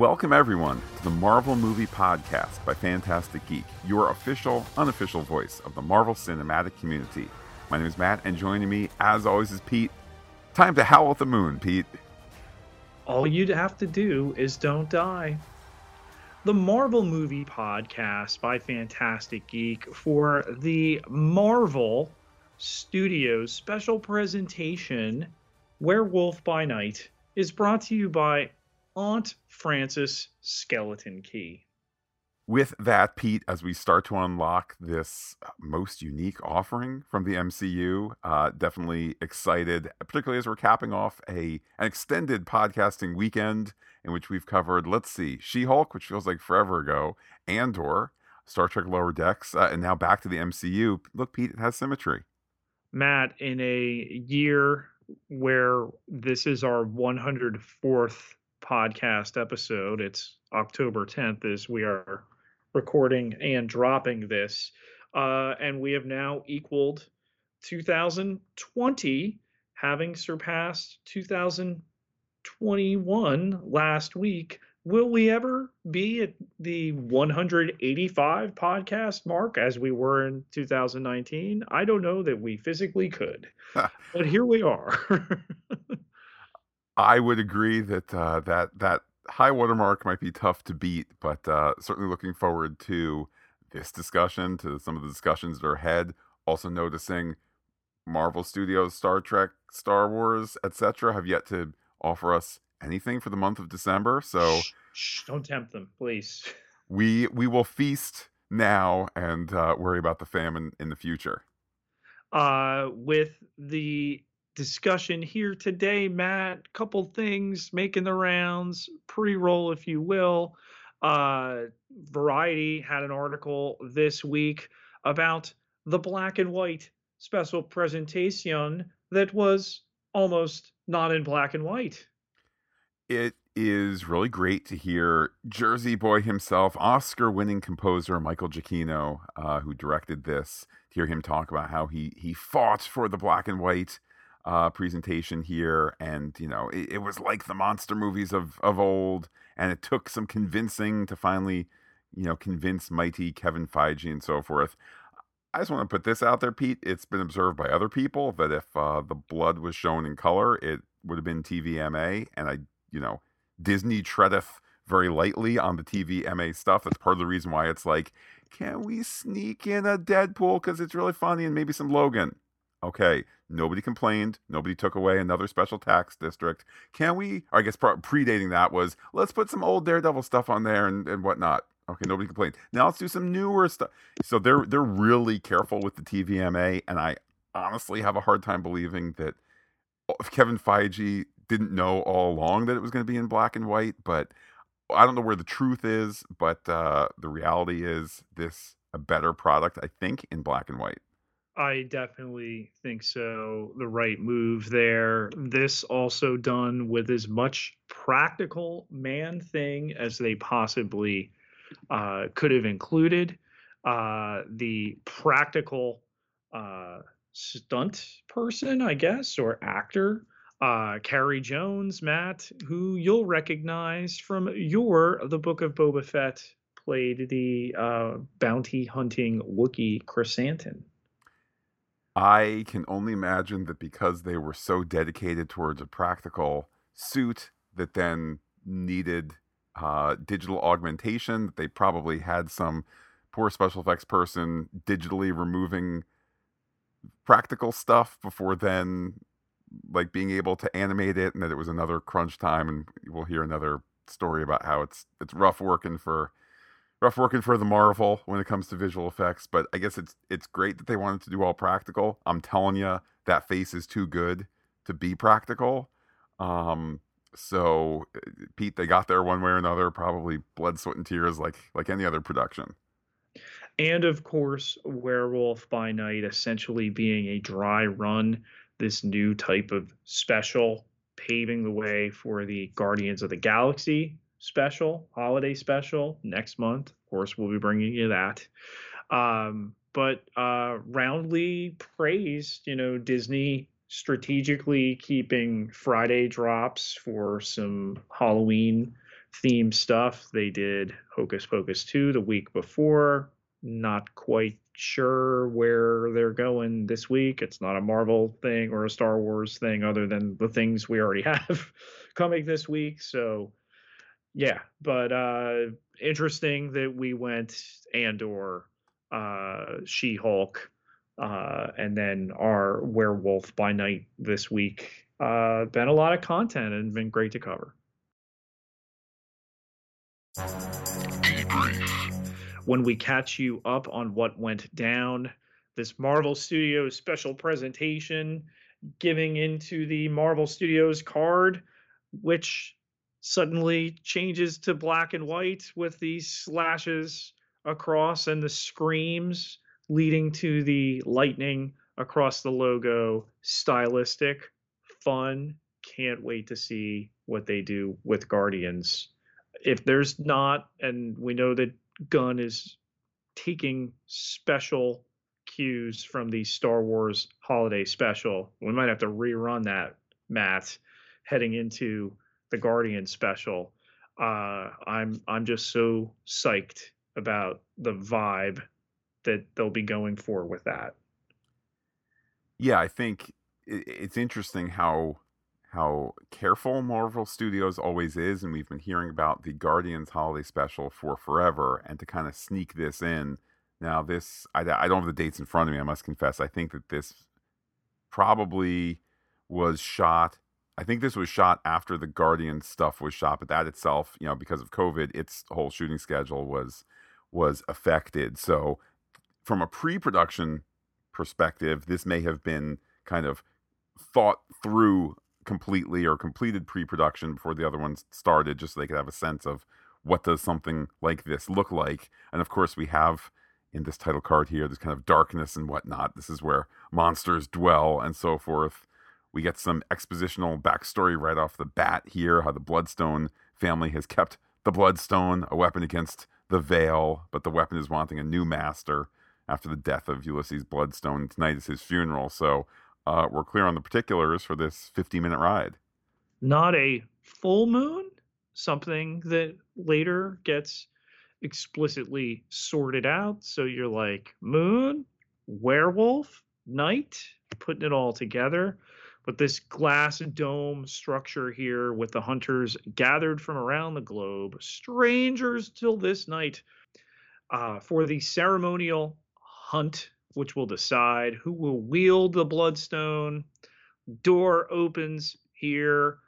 Welcome, everyone, to the Marvel Movie Podcast by Phantastic Geek, your official, unofficial voice of the Marvel cinematic community. My name is Matt, and joining me, as always, is Pete. Time to howl at the moon, Pete. All you'd have to do is don't die. The Marvel Movie Podcast by Phantastic Geek for the Marvel Studios special presentation, Werewolf by Night, is brought to you by Aunt Frances Skeleton Key. With that, Pete, as we start to unlock this most unique offering from the MCU, uh, definitely excited, particularly as we're capping off a an extended podcasting weekend in which we've covered, let's see, She Hulk, which feels like forever ago, Andor, Star Trek Lower Decks, uh, and now back to the MCU. Look, Pete, it has symmetry. Matt, in a year where this is our 104th podcast episode, it's October 10th as we are recording and dropping this. Uh, and we have now equaled 2020, having surpassed 2021 last week. Will we ever be at the 185 podcast mark as we were in 2019? I don't know that we physically could, but here we are. I would agree that uh, that that high watermark might be tough to beat, but uh, certainly looking forward to this discussion, to some of the discussions that are ahead. Also noticing Marvel Studios, Star Trek, Star Wars, etc., have yet to offer us anything for the month of December. So shh, shh, don't tempt them, please. We we will feast now and uh, worry about the famine in the future. Uh, with the discussion here today, Matt. Couple things making the rounds, pre-roll, if you will. Uh, Variety had an article this week about the black and white special presentation that was almost not in black and white. It is really great to hear Jersey Boy himself, Oscar winning composer Michael Giacchino, uh, who directed this, hear him talk about how he, he fought for the black and white uh, presentation here, and you know it, it, was like the monster movies of of old, and it took some convincing to finally, you know, convince mighty Kevin Feige and so forth. I just want to put this out there, Pete. It's been observed by other people that if uh, the blood was shown in color, it would have been TVMA, and I, you know, Disney treadeth very lightly on the TVMA stuff. That's part of the reason why it's like, can we sneak in a Deadpool because it's really funny and maybe some Logan? Okay, nobody complained. Nobody took away another special tax district. Can we? I guess predating that was let's put some old Daredevil stuff on there and, and whatnot. Okay, nobody complained. Now let's do some newer stuff. So they're they're really careful with the TVMA, and I honestly have a hard time believing that Kevin Feige didn't know all along that it was going to be in black and white. But I don't know where the truth is. But uh, the reality is this a better product, I think, in black and white. I definitely think so. The right move there. This also done with as much practical man thing as they possibly uh, could have included. Uh, the practical uh, stunt person, I guess, or actor, uh, Carey Jones, Matt, who you'll recognize from your The Book of Boba Fett, played the uh, bounty hunting Wookiee Chrysanthemum. I can only imagine that because they were so dedicated towards a practical suit that then needed uh, digital augmentation, that they probably had some poor special effects person digitally removing practical stuff before then like being able to animate it and that it was another crunch time and we'll hear another story about how it's it's rough working for rough working for the Marvel when it comes to visual effects, but I guess it's it's great that they wanted to do all practical. I'm telling you, that face is too good to be practical. Um, so Pete, they got there one way or another, probably blood, sweat, and tears, like like any other production. And of course, Werewolf by Night essentially being a dry run, this new type of special, paving the way for the Guardians of the Galaxy special, holiday special next month. Of course, we'll be bringing you that. Um, but uh, roundly praised, you know, Disney strategically keeping Friday drops for some Halloween theme stuff. They did Hocus Pocus 2 the week before. Not quite sure where they're going this week. It's not a Marvel thing or a Star Wars thing, other than the things we already have coming this week. So, yeah, but uh, interesting that we went Andor, uh, She Hulk, uh, and then our Werewolf by Night this week. Uh, been a lot of content and been great to cover. When we catch you up on what went down, this Marvel Studios special presentation giving into the Marvel Studios card, which suddenly changes to black and white with these slashes across and the screams leading to the lightning across the logo. Stylistic, fun. Can't wait to see what they do with Guardians. If there's not, and we know that Gunn is taking special cues from the Star Wars holiday special. We might have to rerun that, Matt, heading into the Guardian special. Uh, I'm I'm just so psyched about the vibe that they'll be going for with that. Yeah, I think it's interesting how how careful Marvel Studios always is, and we've been hearing about the Guardians holiday special for forever, and to kind of sneak this in. Now, this I, I don't have the dates in front of me. I must confess. I think that this probably was shot. I think this was shot after the Guardian stuff was shot, but that itself, you know, because of COVID, its whole shooting schedule was was affected. So, from a pre-production perspective, this may have been kind of thought through completely or completed pre-production before the other ones started just so they could have a sense of what does something like this look like. And of course we have in this title card here this kind of darkness and whatnot. This is where monsters dwell and so forth we get some expositional backstory right off the bat here how the bloodstone family has kept the bloodstone a weapon against the veil but the weapon is wanting a new master after the death of ulysses bloodstone tonight is his funeral so uh, we're clear on the particulars for this 50 minute ride. Not a full moon, something that later gets explicitly sorted out. So you're like, moon, werewolf, night, putting it all together. But this glass dome structure here with the hunters gathered from around the globe, strangers till this night, uh, for the ceremonial hunt which will decide who will wield the bloodstone. Door opens here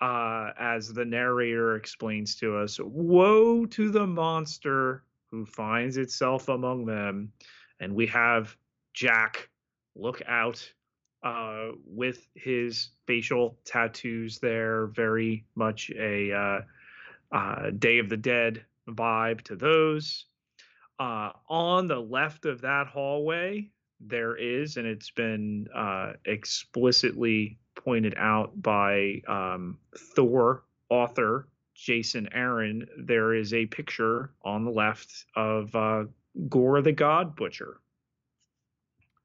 uh, as the narrator explains to us Woe to the monster who finds itself among them. And we have Jack look out uh, with his facial tattoos there, very much a uh, uh, Day of the Dead vibe to those. Uh, on the left of that hallway, there is, and it's been uh, explicitly pointed out by um, Thor author Jason Aaron, there is a picture on the left of uh, Gorr the God Butcher.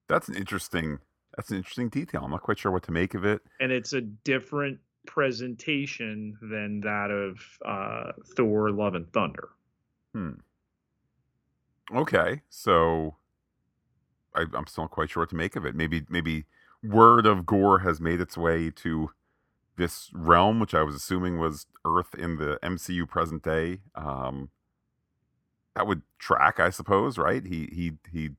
That's an interesting. That's an interesting detail. I'm not quite sure what to make of it. And it's a different presentation than that of uh, Thor: Love and Thunder. Hmm. Okay, so I, am still not quite sure what to make of it. Maybe maybe word of Gorr has made its way to this realm, which I was assuming was Earth in the MCU present day. Um, that would track, I suppose, right? He he he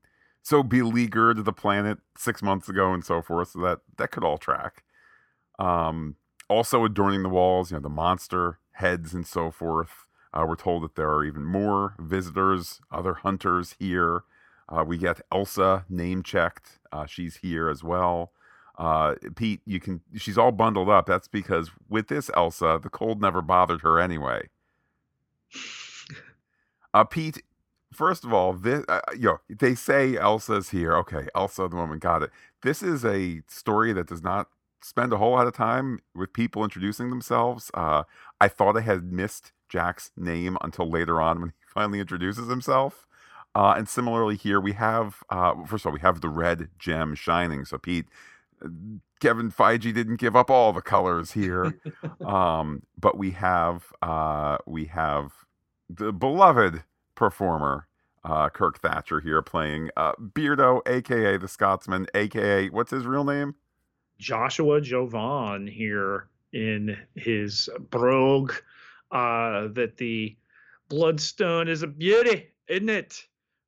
so beleaguered the planet six months ago and so forth. So that that could all track. Um, also adorning the walls, you know, the monster heads and so forth. Uh, we're told that there are even more visitors, other hunters here. Uh, we get Elsa name checked. Uh, she's here as well. Uh, Pete, you can. She's all bundled up. That's because with this Elsa, the cold never bothered her anyway. Uh, Pete, first of all, this uh, you know they say Elsa's here. Okay, Elsa, the woman, got it. This is a story that does not spend a whole lot of time with people introducing themselves. Uh, I thought I had missed Jack's name until later on when he finally introduces himself. Uh, and similarly here, we have uh, first of all we have the red gem shining. So Pete, Kevin Feige didn't give up all the colors here. um, but we have uh, we have the beloved performer uh, Kirk Thatcher here playing uh, Beardo, aka the Scotsman, aka what's his real name? Joshua Jovan here in his brogue. Uh, that the Bloodstone is a beauty, isn't it?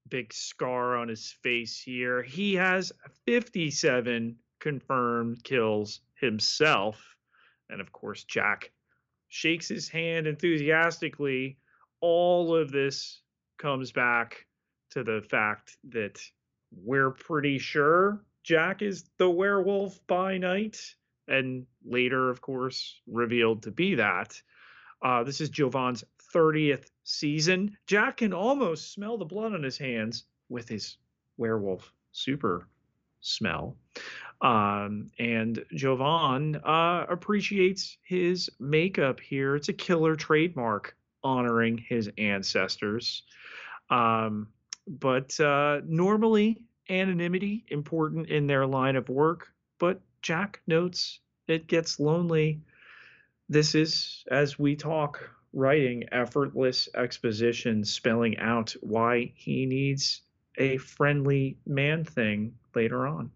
Big scar on his face here. He has 57 confirmed kills himself. And of course, Jack shakes his hand enthusiastically. All of this comes back to the fact that we're pretty sure Jack is the werewolf by night, and later, of course, revealed to be that. Uh, this is Jovan's 30th season. Jack can almost smell the blood on his hands with his werewolf super smell. Um, and Jovan uh, appreciates his makeup here. It's a killer trademark honoring his ancestors. Um, but uh, normally, anonymity important in their line of work. But Jack notes it gets lonely. This is, as we talk, writing effortless exposition, spelling out why he needs a friendly man thing later on.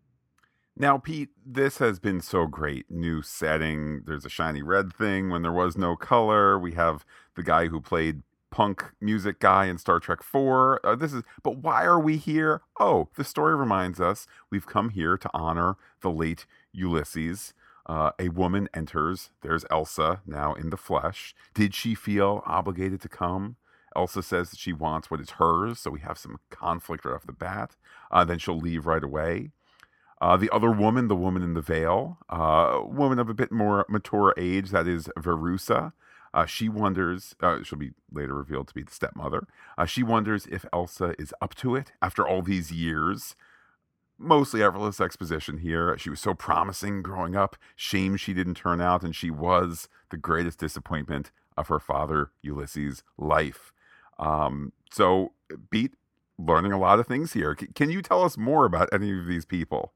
Now, Pete, this has been so great. New setting. There's a shiny red thing when there was no color. We have the guy who played punk music guy in Star Trek 4. Uh, this is but why are we here? Oh, the story reminds us we've come here to honor the late Ulysses. Uh, a woman enters. There's Elsa now in the flesh. Did she feel obligated to come? Elsa says that she wants what is hers, so we have some conflict right off the bat. Uh, then she'll leave right away. Uh, the other woman, the woman in the veil, uh, woman of a bit more mature age, that is Verussa. Uh, she wonders, uh, she'll be later revealed to be the stepmother. Uh, she wonders if Elsa is up to it after all these years. Mostly effortless exposition here. She was so promising growing up. Shame she didn't turn out, and she was the greatest disappointment of her father Ulysses' life. Um, so, Pete, learning a lot of things here. C- can you tell us more about any of these people?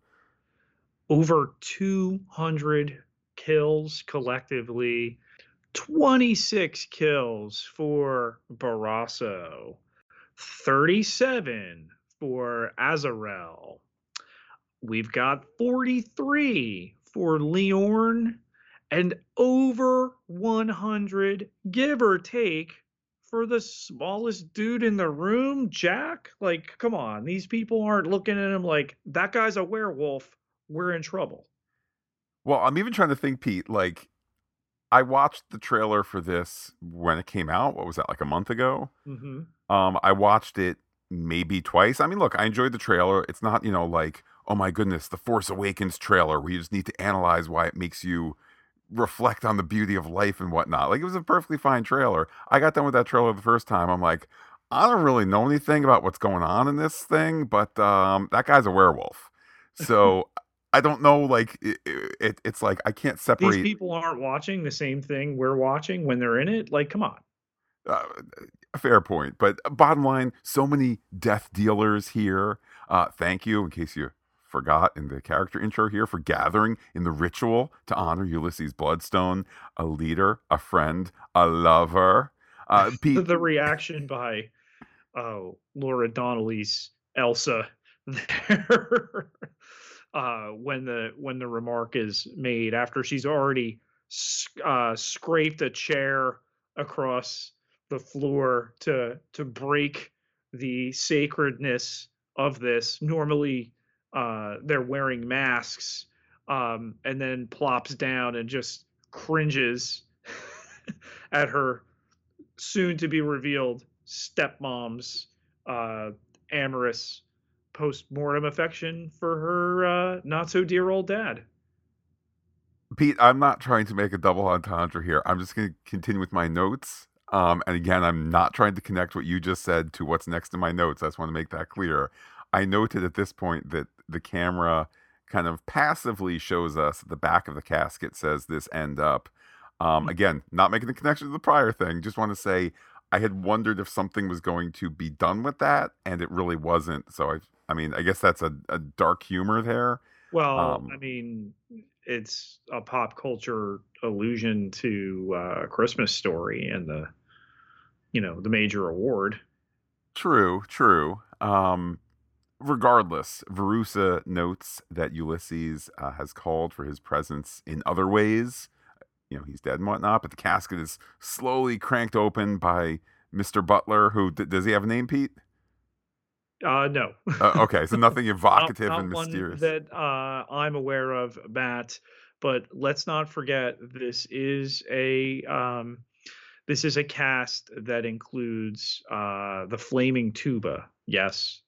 Over 200 kills collectively, 26 kills for Barasso, 37 for Azarel. We've got 43 for Liorn and over 100, give or take, for the smallest dude in the room, Jack. Like, come on, these people aren't looking at him like that guy's a werewolf we're in trouble. Well, I'm even trying to think, Pete, like I watched the trailer for this when it came out. What was that, like a month ago? Mm-hmm. Um, I watched it maybe twice. I mean, look, I enjoyed the trailer. It's not, you know, like, oh my goodness, the Force Awakens trailer where you just need to analyze why it makes you reflect on the beauty of life and whatnot. Like, it was a perfectly fine trailer. I got done with that trailer the first time. I'm like, I don't really know anything about what's going on in this thing, but um, that guy's a werewolf. So I don't know. Like it, it, it's like I can't separate. These people aren't watching the same thing we're watching when they're in it. Like, come on. Uh, fair point, but uh, bottom line, so many death dealers here. Uh, thank you, in case you forgot in the character intro here, for gathering in the ritual to honor Ulysses Bloodstone, a leader, a friend, a lover. Uh, Pete... the reaction by oh Laura Donnelly's Elsa there uh, when the when the remark is made after she's already uh, scraped a chair across the floor to to break the sacredness of this. Normally, uh, they're wearing masks, um, and then plops down and just cringes at her soon to be revealed stepmom's uh, amorous post-mortem affection for her uh, not so dear old dad. Pete, I'm not trying to make a double entendre here. I'm just going to continue with my notes. Um, and again, I'm not trying to connect what you just said to what's next in my notes. I just want to make that clear. I noted at this point that the camera kind of passively shows us the back of the casket says this end up. Um, mm-hmm. again, not making the connection to the prior thing. Just want to say I had wondered if something was going to be done with that, and it really wasn't. So I I mean, I guess that's a, a dark humor there. Well, Um, I mean, it's a pop culture allusion to uh, Christmas Story and the, you know, the major award. True, true. Um, regardless, Verussa notes that Ulysses uh, has called for his presence in other ways. You know, he's dead and whatnot, but the casket is slowly cranked open by Mr. Butler, who d- does he have a name, Pete? Uh, no. Uh, okay, so nothing evocative not and one mysterious. that uh, I'm aware of, Matt. But let's not forget this is a um, this is a cast that includes uh, the flaming tuba. Yes,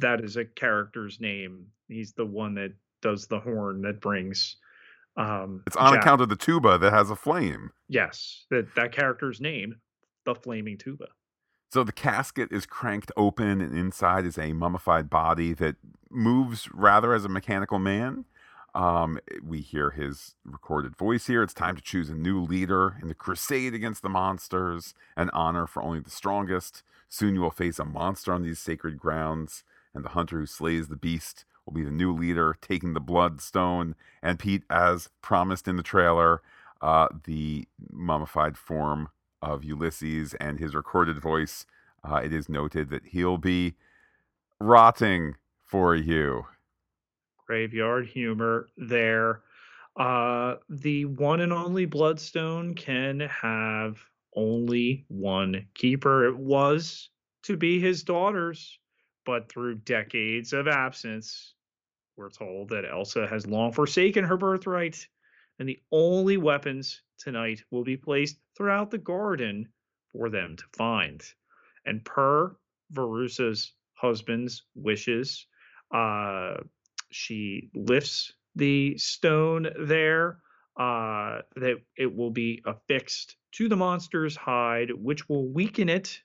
that is a character's name. He's the one that does the horn that brings. Um, It's on Jack- account of the tuba that has a flame. Yes, that that character's name, the flaming tuba. So the casket is cranked open, and inside is a mummified body that moves rather as a mechanical man. Um, we hear his recorded voice here. It's time to choose a new leader in the crusade against the monsters and honor for only the strongest. Soon you will face a monster on these sacred grounds, and the hunter who slays the beast will be the new leader, taking the bloodstone. And Pete, as promised in the trailer, uh, the mummified form of Ulysses and his recorded voice, uh, it is noted that he'll be rotting for you. graveyard humor there. Uh, the one and only Bloodstone can have only one keeper. It was to be his daughter's, but through decades of absence, we're told that Elsa has long forsaken her birthright, and the only weapons tonight will be placed throughout the garden for them to find. And per Verussa's husband's wishes, uh, she lifts the stone there uh, that it will be affixed to the monster's hide, which will weaken it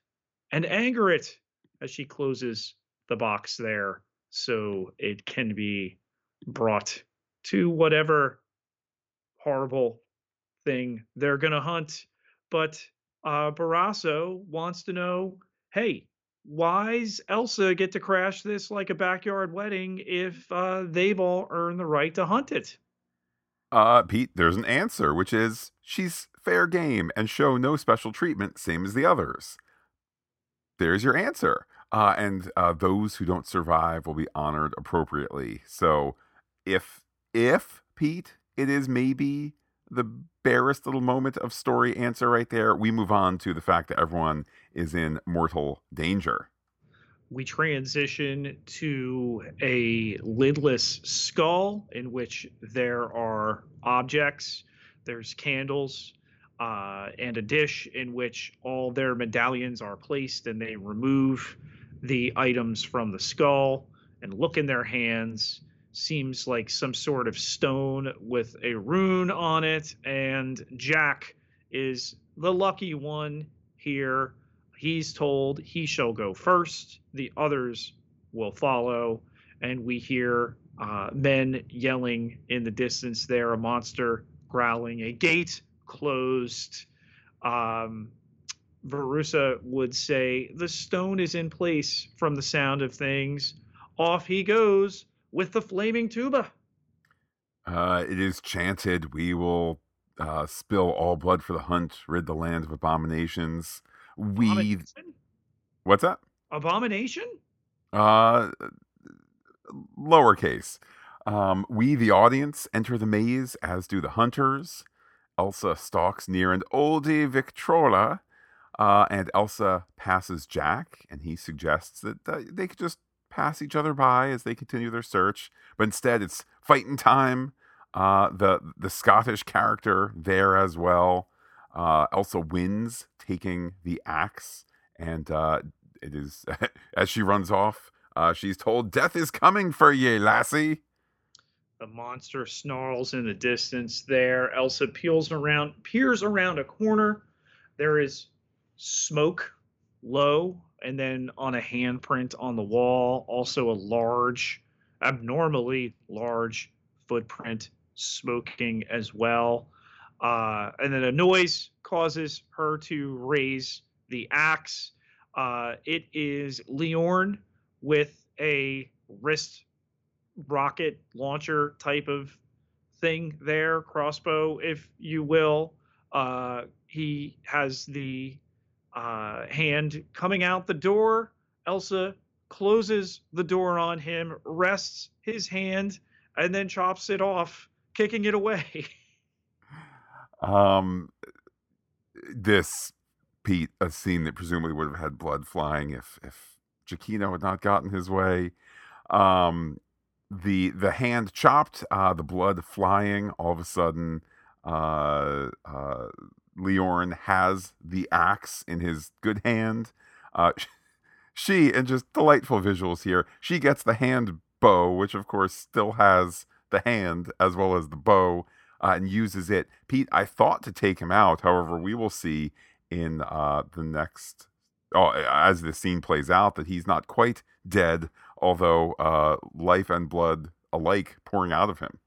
and anger it as she closes the box there so it can be brought to whatever horrible thing they're going to hunt. But uh, Barasso wants to know hey, why's Elsa get to crash this like a backyard wedding if uh, they've all earned the right to hunt it? Uh, Pete, there's an answer, which is she's fair game and show no special treatment, same as the others. There's your answer. Uh, and uh, those who don't survive will be honored appropriately. So, if if Pete, it is maybe the barest little moment of story answer right there. We move on to the fact that everyone is in mortal danger. We transition to a lidless skull in which there are objects, there's candles, uh, and a dish in which all their medallions are placed, and they remove the items from the skull and look in their hands. Seems like some sort of stone with a rune on it, and Jack is the lucky one here. He's told he shall go first, the others will follow, and we hear uh, men yelling in the distance there, a monster growling, a gate closed. Um, Verussa would say, The stone is in place from the sound of things. Off he goes with the flaming tuba. Uh, it is chanted, We will uh, spill all blood for the hunt, rid the land of abominations. We. Abomination? What's that? Abomination? Uh, lowercase. Um, we, the audience, enter the maze, as do the hunters. Elsa stalks near an oldie Victrola, uh, and Elsa passes Jack, and he suggests that uh, they could just pass each other by as they continue their search. But instead, it's fighting time. Uh, the the Scottish character there as well. Uh, Elsa wins, taking the axe, and uh, it is as she runs off. Uh, she's told, "Death is coming for ye, lassie." The monster snarls in the distance there. Elsa peels around, peers around a corner. There is smoke low, and then on a handprint on the wall, also a large, abnormally large footprint smoking as well. Uh, and then a noise causes her to raise the axe. Uh, it is Liorn with a wrist rocket launcher type of thing there, crossbow, if you will. Uh, he has the uh, hand coming out the door. Elsa closes the door on him, rests his hand, and then chops it off, kicking it away. um, this Pete, a scene that presumably would have had blood flying if if Giacchino had not gotten his way. Um, the the hand chopped, uh, the blood flying. All of a sudden, uh, uh, Liorn has the axe in his good hand. Uh, she and just delightful visuals here. She gets the hand bow, which of course still has the hand as well as the bow, uh, and uses it. Pete, I thought to take him out. However, we will see in uh, the next, oh, as the scene plays out, that he's not quite dead, although uh, life and blood alike pouring out of him.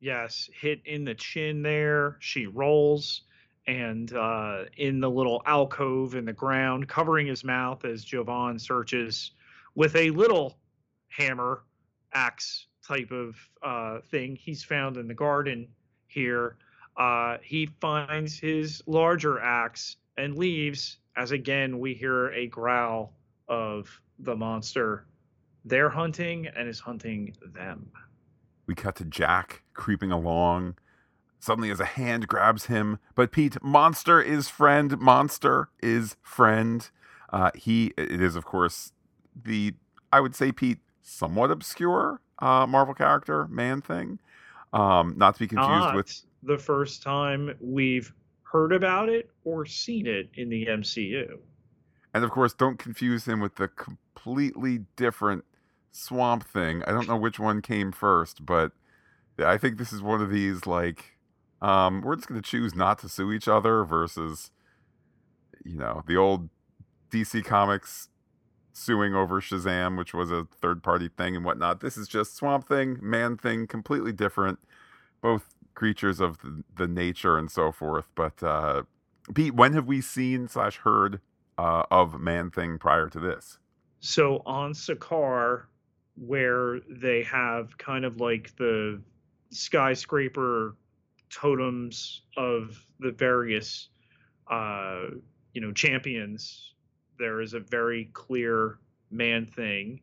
Yes, hit in the chin there. She rolls and uh, in the little alcove in the ground, covering his mouth as Jovan searches with a little hammer axe type of uh, thing he's found in the garden here. Uh, he finds his larger axe and leaves as again we hear a growl of the monster. They're hunting and is hunting them. We cut to Jack creeping along. Suddenly, as a hand grabs him, but Pete, monster is friend. Monster is friend. Uh, he, it is of course the, I would say Pete, somewhat obscure uh, Marvel character, Man Thing. Um, not to be confused not with the first time we've heard about it or seen it in the MCU. And of course, don't confuse him with the completely different Swamp Thing. I don't know which one came first, but I think this is one of these like um, we're just going to choose not to sue each other versus you know the old DC Comics suing over Shazam, which was a third party thing and whatnot. This is just Swamp Thing, Man Thing, completely different. Both creatures of the, the nature and so forth. But uh, Pete, when have we seen slash heard uh, of Man Thing prior to this? So on Sakaar, where they have kind of like the skyscraper totems of the various, uh, you know, champions, there is a very clear Man Thing.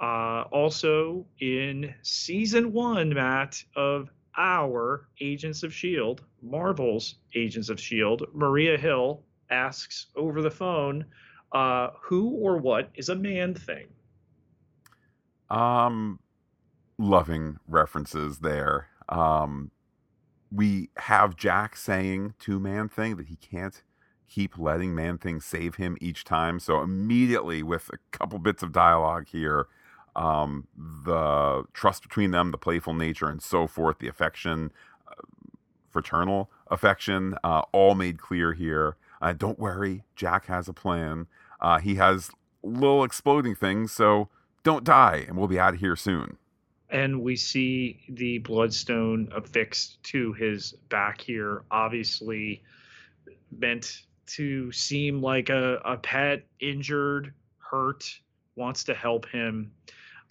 Uh, also in season one, Matt, of our Agents of S.H.I.E.L.D., Marvel's Agents of S.H.I.E.L.D., Maria Hill asks over the phone, uh, who or what is a man thing? Um, loving references there. Um, we have Jack saying to Man Thing that he can't keep letting Man Thing save him each time. So immediately, with a couple bits of dialogue here, um, the trust between them, the playful nature, and so forth, the affection, uh, fraternal affection, uh, all made clear here. Uh, don't worry, Jack has a plan. Uh, he has little exploding things, so don't die, and we'll be out of here soon. And we see the bloodstone affixed to his back here, obviously meant to seem like a, a pet, injured, hurt, wants to help him.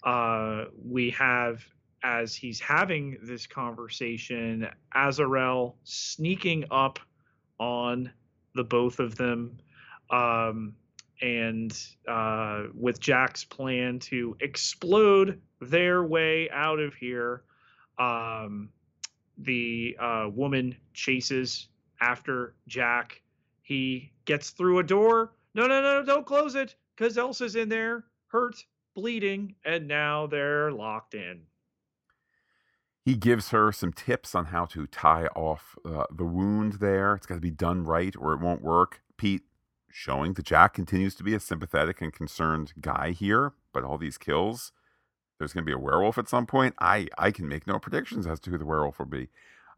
Uh, we have as he's having this conversation, Azarel sneaking up on the both of them, um, and uh, with Jack's plan to explode their way out of here, um, the uh, woman chases after Jack. He gets through a door. No, no, no, don't close it because Elsa's in there, hurt bleeding, and now they're locked in. He gives her some tips on how to tie off uh, the wound there. It's got to be done right or it won't work. Pete showing that Jack continues to be a sympathetic and concerned guy here, but all these kills, there's going to be a werewolf at some point. I, I can make no predictions as to who the werewolf will be.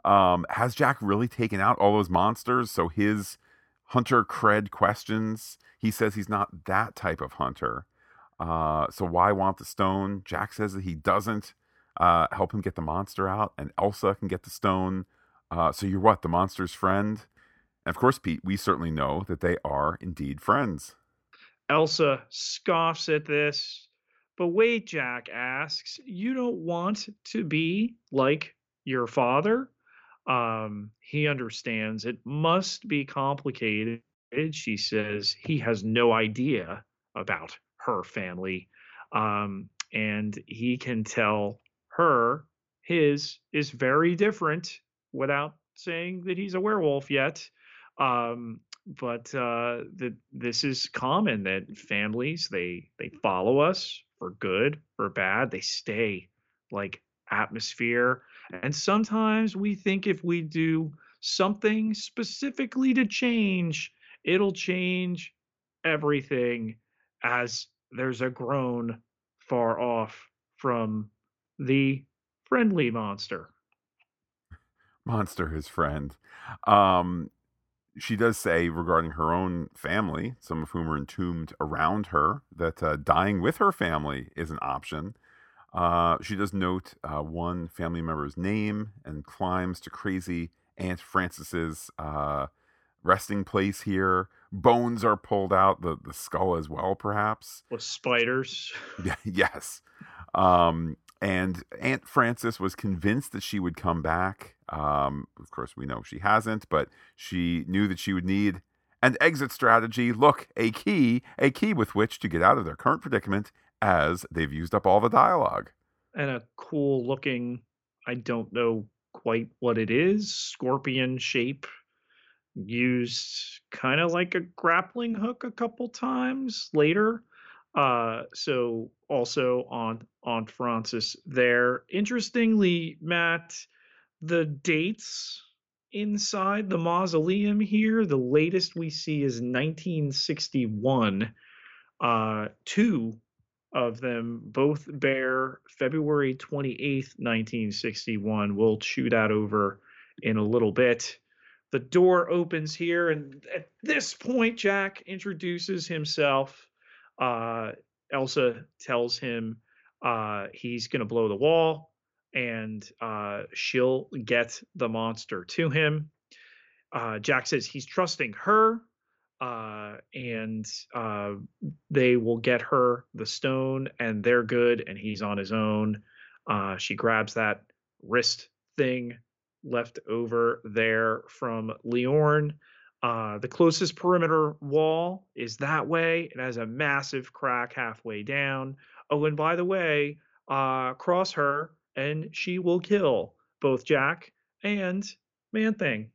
Um, has Jack really taken out all those monsters? So his hunter cred questions, he says he's not that type of hunter. Uh, so why want the stone? Jack says that he doesn't uh, help him get the monster out, and Elsa can get the stone. Uh, so you're what? The monster's friend? And of course, Pete, we certainly know that they are indeed friends. Elsa scoffs at this, But wait, Jack asks, you don't want to be like your father? Um, he understands it must be complicated. She says he has no idea about her family. Um, and he can tell her his is very different without saying that he's a werewolf yet. Um, but uh, that this is common that families they they follow us for good or bad. They stay like atmosphere, and sometimes we think if we do something specifically to change, it'll change everything. As there's a groan far off from the friendly monster. Monster, his friend. Um, she does say regarding her own family, some of whom are entombed around her, that uh, dying with her family is an option. Uh, she does note uh, one family member's name and climbs to crazy Aunt Frances's uh, resting place here. Bones are pulled out, the, the skull as well, perhaps. With spiders. Yeah, yes. Um, and Aunt Frances was convinced that she would come back. Um, of course, we know she hasn't, but she knew that she would need an exit strategy. Look, a key, a key with which to get out of their current predicament as they've used up all the dialogue. And a cool looking, I don't know quite what it is, scorpion shape used kind of like a grappling hook a couple times later. Uh, so also on on Frances there. Interestingly, Matt, the dates inside the mausoleum here, the latest we see is 1961. Uh, two of them both bear February 28th, 1961. We'll chew that over in a little bit. The door opens here, and at this point, Jack introduces himself. Uh, Elsa tells him uh, he's going to blow the wall and uh, she'll get the monster to him. Uh, Jack says he's trusting her uh, and uh, they will get her the stone and they're good and he's on his own. Uh, she grabs that wrist thing left over there from Liorn. Uh, the closest perimeter wall is that way. It has a massive crack halfway down. Oh, and by the way, cross her and she will kill both Jack and Man Thing.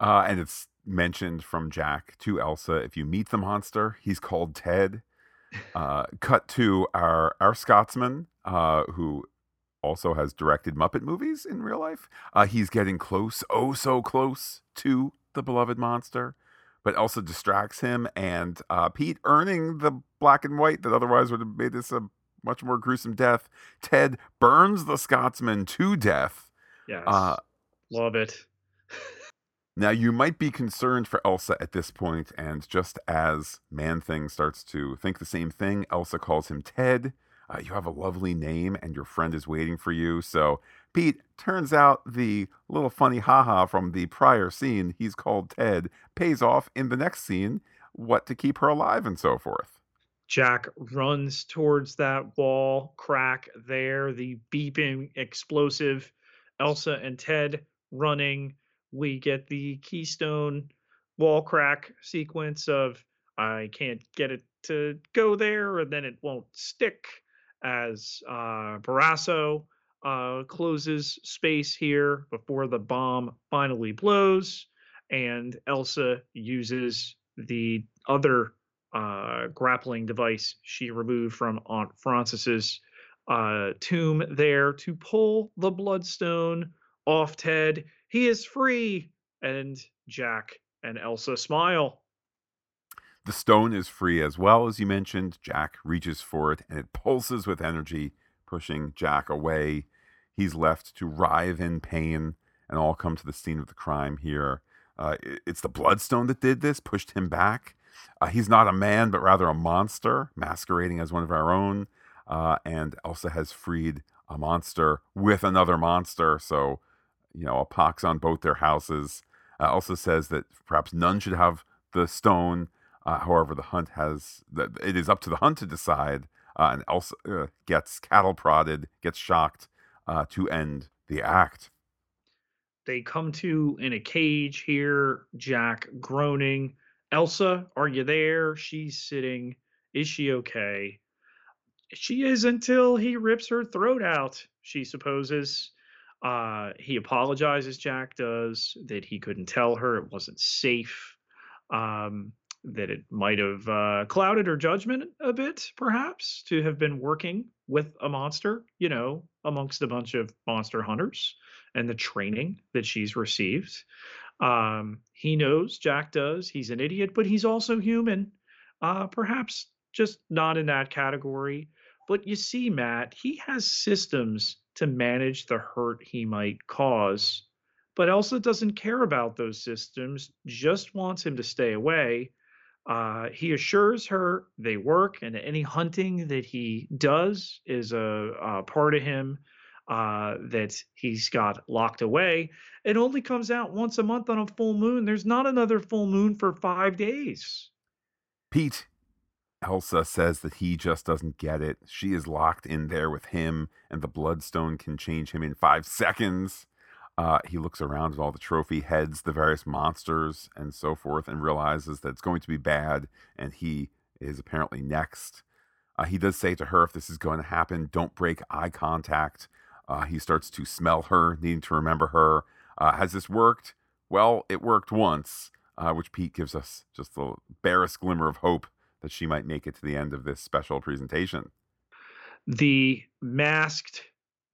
Uh, and it's mentioned from Jack to Elsa. If you meet the monster, he's called Ted. Uh, cut to our our Scotsman, uh, who also has directed Muppet movies in real life. Uh, he's getting close, oh so close to the beloved monster, but Elsa distracts him, and uh, Pete earning the black and white that otherwise would have made this a much more gruesome death. Ted burns the Scotsman to death. Yes, uh, love it. Now, you might be concerned for Elsa at this point, and just as Man Thing starts to think the same thing, Elsa calls him Ted. Uh, you have a lovely name, and your friend is waiting for you. So, Pete, turns out the little funny haha from the prior scene, he's called Ted, pays off in the next scene, what to keep her alive and so forth. Jack runs towards that wall crack there, the beeping explosive. Elsa and Ted running we get the keystone wall crack sequence of I can't get it to go there, and then it won't stick as uh, Barasso uh, closes space here before the bomb finally blows, and Elsa uses the other uh, grappling device she removed from Aunt Frances's uh, tomb there to pull the bloodstone off Ted he is free. And Jack and Elsa smile. The stone is free as well, as you mentioned. Jack reaches for it and it pulses with energy, pushing Jack away. He's left to writhe in pain and all come to the scene of the crime here. Uh, it's the bloodstone that did this, pushed him back. Uh, he's not a man, but rather a monster, masquerading as one of our own. Uh, and Elsa has freed a monster with another monster. So you know, a pox on both their houses. Uh, also says that perhaps none should have the stone. Uh, however, the hunt has that it is up to the hunt to decide uh, and Elsa uh, gets cattle prodded, gets shocked to end the act. They come to in a cage here, Jack groaning. Elsa, are you there? She's sitting. Is she okay? She is until he rips her throat out, she supposes. Uh, he apologizes, Jack does, that he couldn't tell her it wasn't safe, um, that it might have uh, clouded her judgment a bit, perhaps, to have been working with a monster, you know, amongst a bunch of monster hunters and the training that she's received. Um, he knows, Jack does, he's an idiot, but he's also human. Uh, perhaps just not in that category. But you see, Matt, he has systems to manage the hurt he might cause, but Elsa doesn't care about those systems, just wants him to stay away. Uh, he assures her they work, and any hunting that he does is a, a part of him uh, that he's got locked away. It only comes out once a month on a full moon. There's not another full moon for five days. Pete, Elsa says that he just doesn't get it. She is locked in there with him, and the Bloodstone can change him in five seconds. Uh, he looks around at all the trophy heads, the various monsters, and so forth, and realizes that it's going to be bad, and he is apparently next. Uh, he does say to her, if this is going to happen, don't break eye contact. Uh, he starts to smell her, needing to remember her. Uh, has this worked? Well, it worked once, uh, which Pete gives us just the barest glimmer of hope that she might make it to the end of this special presentation. The masked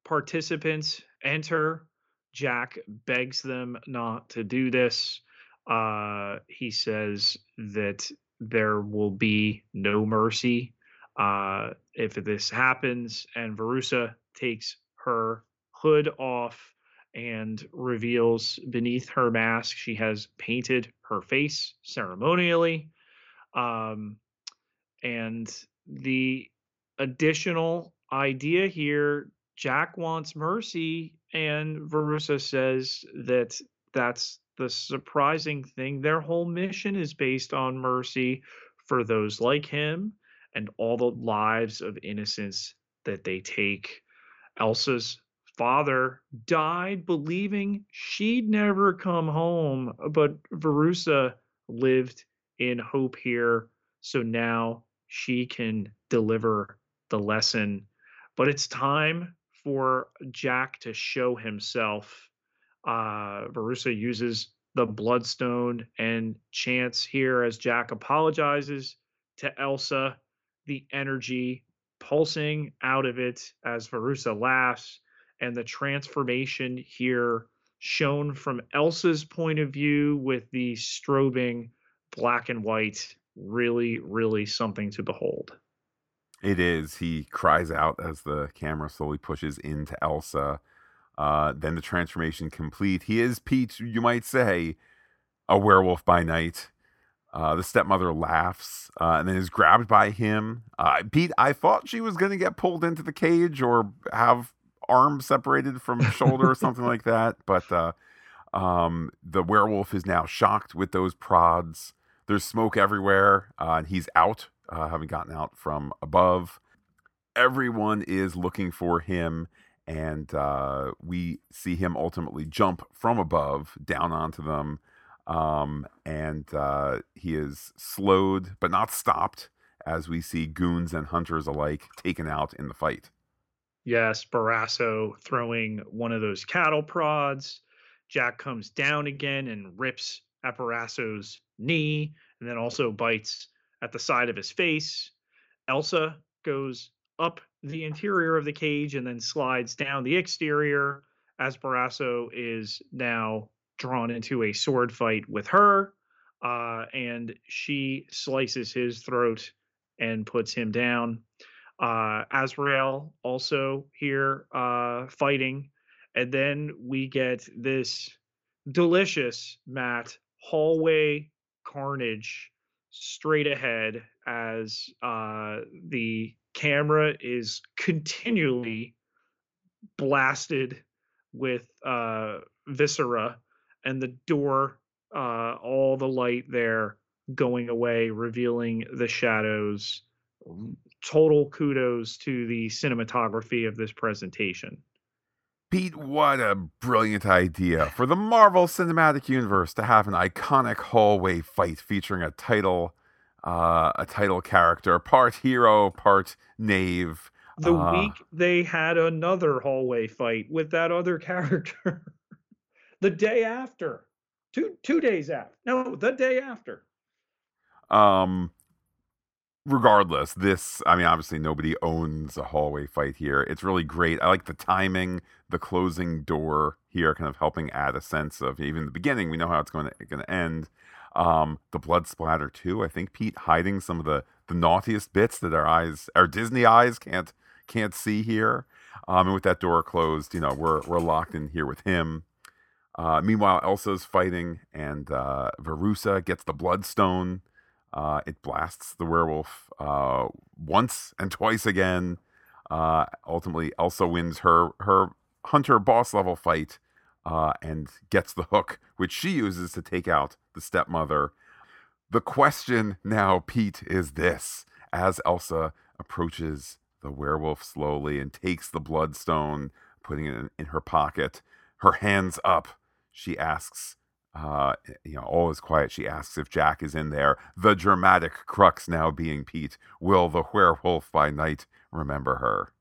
participants enter. Jack begs them not to do this. Uh, he says that there will be no mercy uh, if this happens, and Verussa takes her hood off and reveals beneath her mask she has painted her face ceremonially. Um, and the additional idea here Jack wants mercy, and Verussa says that that's the surprising thing. Their whole mission is based on mercy for those like him and all the lives of innocence that they take. Elsa's father died believing she'd never come home, but Verussa lived in hope here. So now she can deliver the lesson. But it's time for Jack to show himself. Uh, Verussa uses the Bloodstone and chants here as Jack apologizes to Elsa. The energy pulsing out of it as Verussa laughs, and the transformation here shown from Elsa's point of view with the strobing black and white really, really something to behold. It is. He cries out as the camera slowly pushes into Elsa. Uh, then the transformation complete. He is Pete, you might say, a werewolf by night. Uh, the stepmother laughs uh, and then is grabbed by him. Uh, Pete, I thought she was going to get pulled into the cage or have arms separated from shoulder or something like that. But uh, um, the werewolf is now shocked with those prods. There's smoke everywhere, uh, and he's out, uh, having gotten out from above. Everyone is looking for him, and we see him ultimately jump from above down onto them. Um, and uh, he is slowed but not stopped as we see goons and hunters alike taken out in the fight. Yes, Barasso throwing one of those cattle prods. Jack comes down again and rips at Barasso's knee and then also bites at the side of his face. Elsa goes up the interior of the cage and then slides down the exterior as Barasso is now drawn into a sword fight with her. Uh, and she slices his throat and puts him down. Uh, Azrael also here uh, fighting. And then we get this delicious, Matt, hallway carnage straight ahead as uh, the camera is continually blasted with uh, viscera and the door uh, all the light there going away revealing the shadows total kudos to the cinematography of this presentation. Pete, what a brilliant idea for the Marvel Cinematic Universe to have an iconic hallway fight featuring a title uh, a title character, part hero, part knave. The uh, week they had another hallway fight with that other character. The day after. Two two days after. No, the day after. Um regardless, this I mean obviously nobody owns a hallway fight here. It's really great. I like the timing, the closing door here kind of helping add a sense of even the beginning, we know how it's going to going to end. Um the blood splatter too. I think Pete hiding some of the the naughtiest bits that our eyes our Disney eyes can't can't see here. Um and with that door closed, you know, we're we're locked in here with him. Uh, meanwhile, Elsa's fighting, and uh, Verussa gets the Bloodstone. Uh, it blasts the werewolf uh, once and twice again. Uh, ultimately, Elsa wins her her hunter boss level fight uh, and gets the hook, which she uses to take out the stepmother. The question now, Pete, is this: as Elsa approaches the werewolf slowly and takes the Bloodstone, putting it in, in her pocket, her hands up she asks, uh, you know, all is quiet. She asks if Jack is in there. The dramatic crux now being Pete. Will the werewolf by night remember her?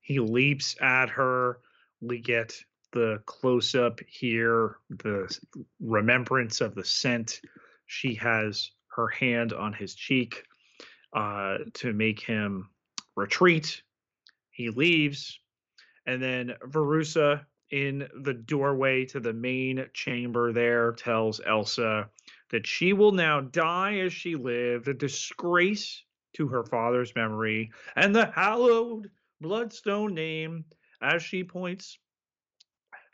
He leaps at her. We get the close up here, the remembrance of the scent. She has her hand on his cheek uh, to make him retreat. He leaves. And then Verussa in the doorway to the main chamber there tells Elsa that she will now die as she lived, a disgrace to her father's memory and the hallowed bloodstone name as she points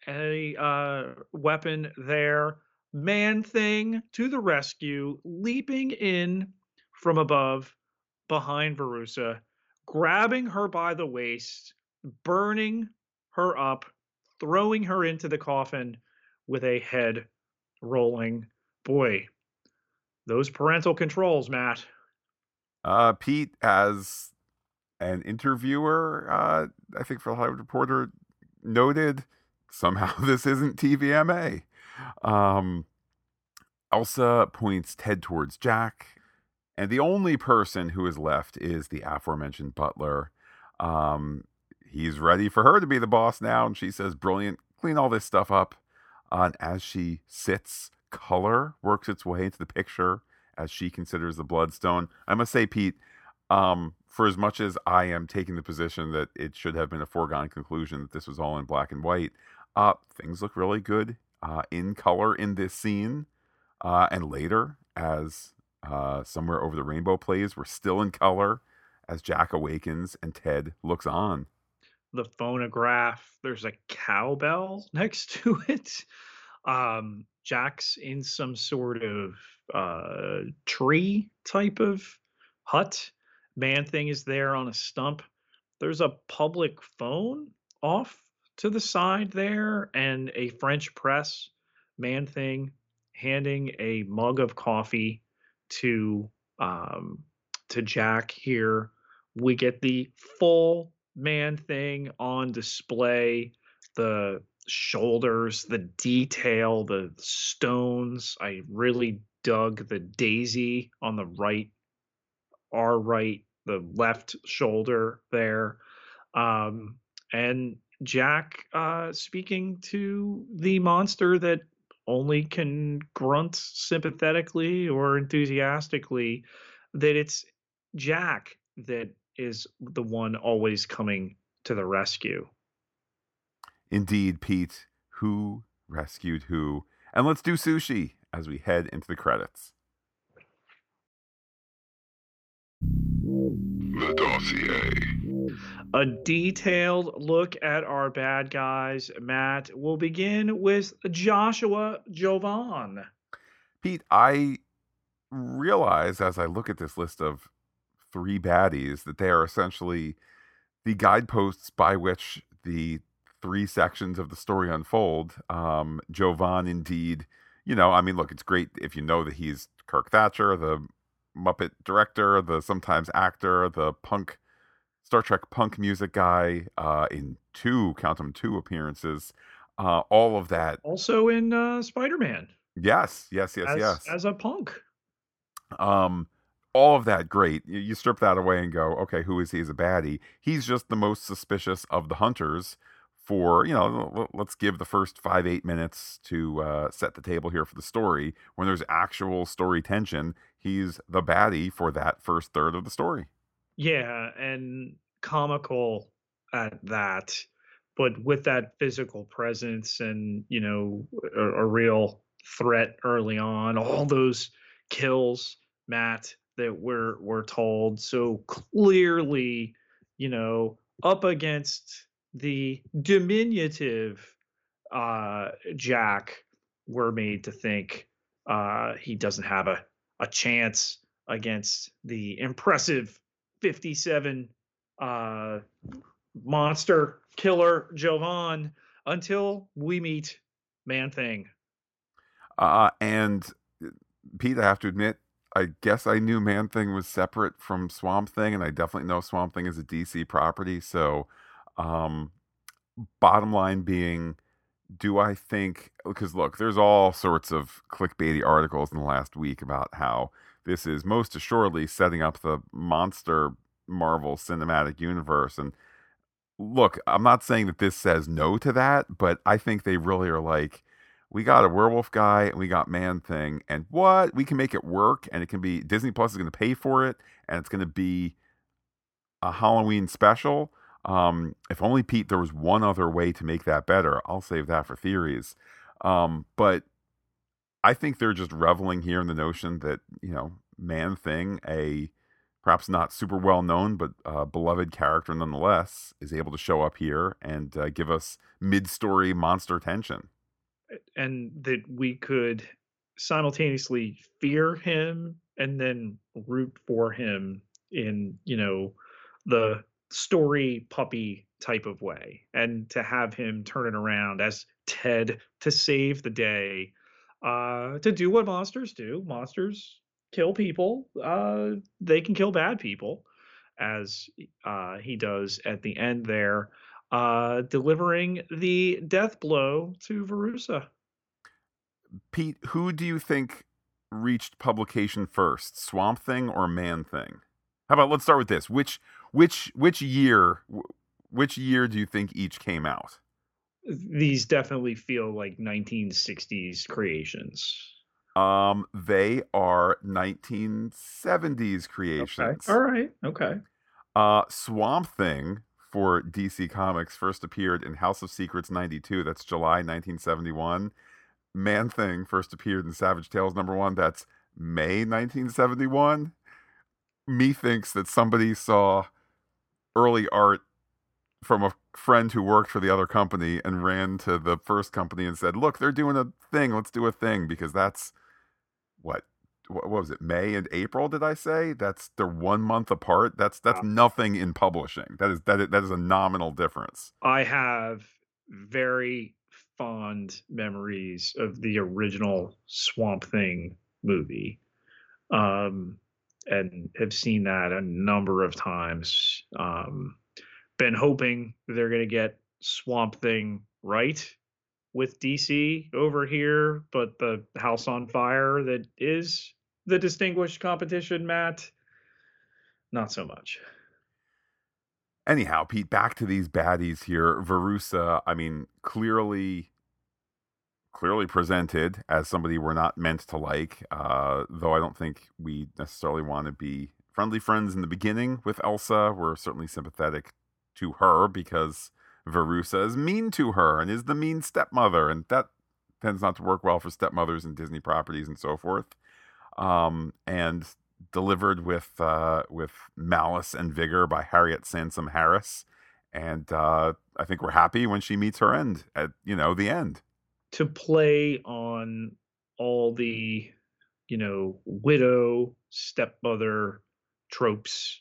a uh, weapon there. Man thing to the rescue, leaping in from above behind Verussa, grabbing her by the waist, burning her up throwing her into the coffin with a head rolling. Boy, those parental controls, Matt. Uh, Pete, as an interviewer, uh, I think for the Hollywood Reporter, noted somehow this isn't TVMA. Um, Elsa points Ted towards Jack, and the only person who is left is the aforementioned butler. Um, he's ready for her to be the boss now. And she says, Brilliant, clean all this stuff up. Uh, and as she sits, color works its way into the picture as she considers the bloodstone. I must say, Pete, um, for as much as I am taking the position that it should have been a foregone conclusion that this was all in black and white, uh, things look really good uh, in color in this scene. Uh, and later, as uh, Somewhere Over the Rainbow plays, we're still in color as Jack awakens and Ted looks on the phonograph. There's a cowbell next to it. Um, Jack's in some sort of uh, tree type of hut. Man thing is there on a stump. There's a public phone off to the side there and a French press. Man thing handing a mug of coffee to um, to Jack here. We get the full man thing on display the shoulders the detail the stones. I really dug the daisy on the right our right the left shoulder there. Um and jack uh speaking to the monster that only can grunt sympathetically or enthusiastically that it's jack that is the one always coming to the rescue. Indeed, Pete. Who rescued who? And let's do sushi as we head into the credits. The dossier. A detailed look at our bad guys, Matt. We'll begin with Joshua Jovan. Pete, I realize as I look at this list of three baddies that they are essentially the guideposts by which the three sections of the story unfold. Um, Jovan, indeed, you know, I mean, look, it's great if you know that he's Kirk Thatcher, the Muppet director, the sometimes actor, the punk Star Trek punk music guy uh, in two, count them, two appearances. Uh, all of that. Also in uh, Spider Man. Yes, yes, yes, as, yes. As a punk. Um, all of that great. You, strip that away and go, okay, who is he as a baddie? He's just the most suspicious of the hunters. For you know, let's give the first five eight minutes to uh, set the table here for the story. When there's actual story tension, he's the baddie for that first third of the story. Yeah, and comical at that, but with that physical presence and you know a, a real threat early on. All those kills, Matt, that we're we're told so clearly, you know, up against the diminutive uh, Jack, we're made to think uh, he doesn't have a, a chance against the impressive 57 uh, monster killer Jovan until we meet Man Thing. Uh, and uh, Pete, I have to admit, I guess I knew Man Thing was separate from Swamp Thing, and I definitely know Swamp Thing is a DC property. So, um, bottom line being, do I think? Because look, there's all sorts of clickbaity articles in the last week about how this is most assuredly setting up the monster Marvel cinematic universe. And look, I'm not saying that this says no to that, but I think they really are like, we got a werewolf guy and we got man thing and what? We can make it work and it can be disney plus is going to pay for it and it's going to be a halloween special. Um, if only pete there was one other way to make that better. I'll save that for theories. Um, but i think they're just reveling here in the notion that you know man thing a perhaps not super well known but uh, beloved character nonetheless is able to show up here and uh, give us mid-story monster tension and that we could simultaneously fear him and then root for him in you know the story puppy type of way and to have him turn it around as ted to save the day uh to do what monsters do. Monsters kill people uh they can kill bad people as uh he does at the end there uh, delivering the death blow to Verussa. Pete, who do you think reached publication first, Swamp Thing or Man Thing? How about let's start with this. Which which which year which year do you think each came out? These definitely feel like 1960s creations. Um, they are 1970s creations. Okay. All right. Okay. Uh, Swamp Thing for DC Comics first appeared in House of Secrets 92. That's July 1971. Man Thing first appeared in Savage Tales number one. That's May 1971. Me thinks that somebody saw early art from a friend who worked for the other company and ran to the first company and said, Look, they're doing a thing. Let's do a thing because that's what what was it may and april did i say? That's they're one month apart? That's that's nothing in publishing. That is that is, that is a nominal difference. I have very fond memories of the original swamp thing movie um and have seen that a number of times um been hoping they're going to get swamp thing right with DC over here, but the house on fire that is the distinguished competition, Matt, not so much. Anyhow, Pete, back to these baddies here. Verussa, I mean, clearly clearly presented as somebody we're not meant to like, uh, though I don't think we necessarily want to be friendly friends in the beginning with Elsa. We're certainly sympathetic to her because Verussa is mean to her and is the mean stepmother, and that tends not to work well for stepmothers and Disney properties and so forth um, and delivered with uh, with malice and vigor by Harriet Sansom Harris. And uh, I think we're happy when she meets her end at you know the end. To play on all the you know widow stepmother tropes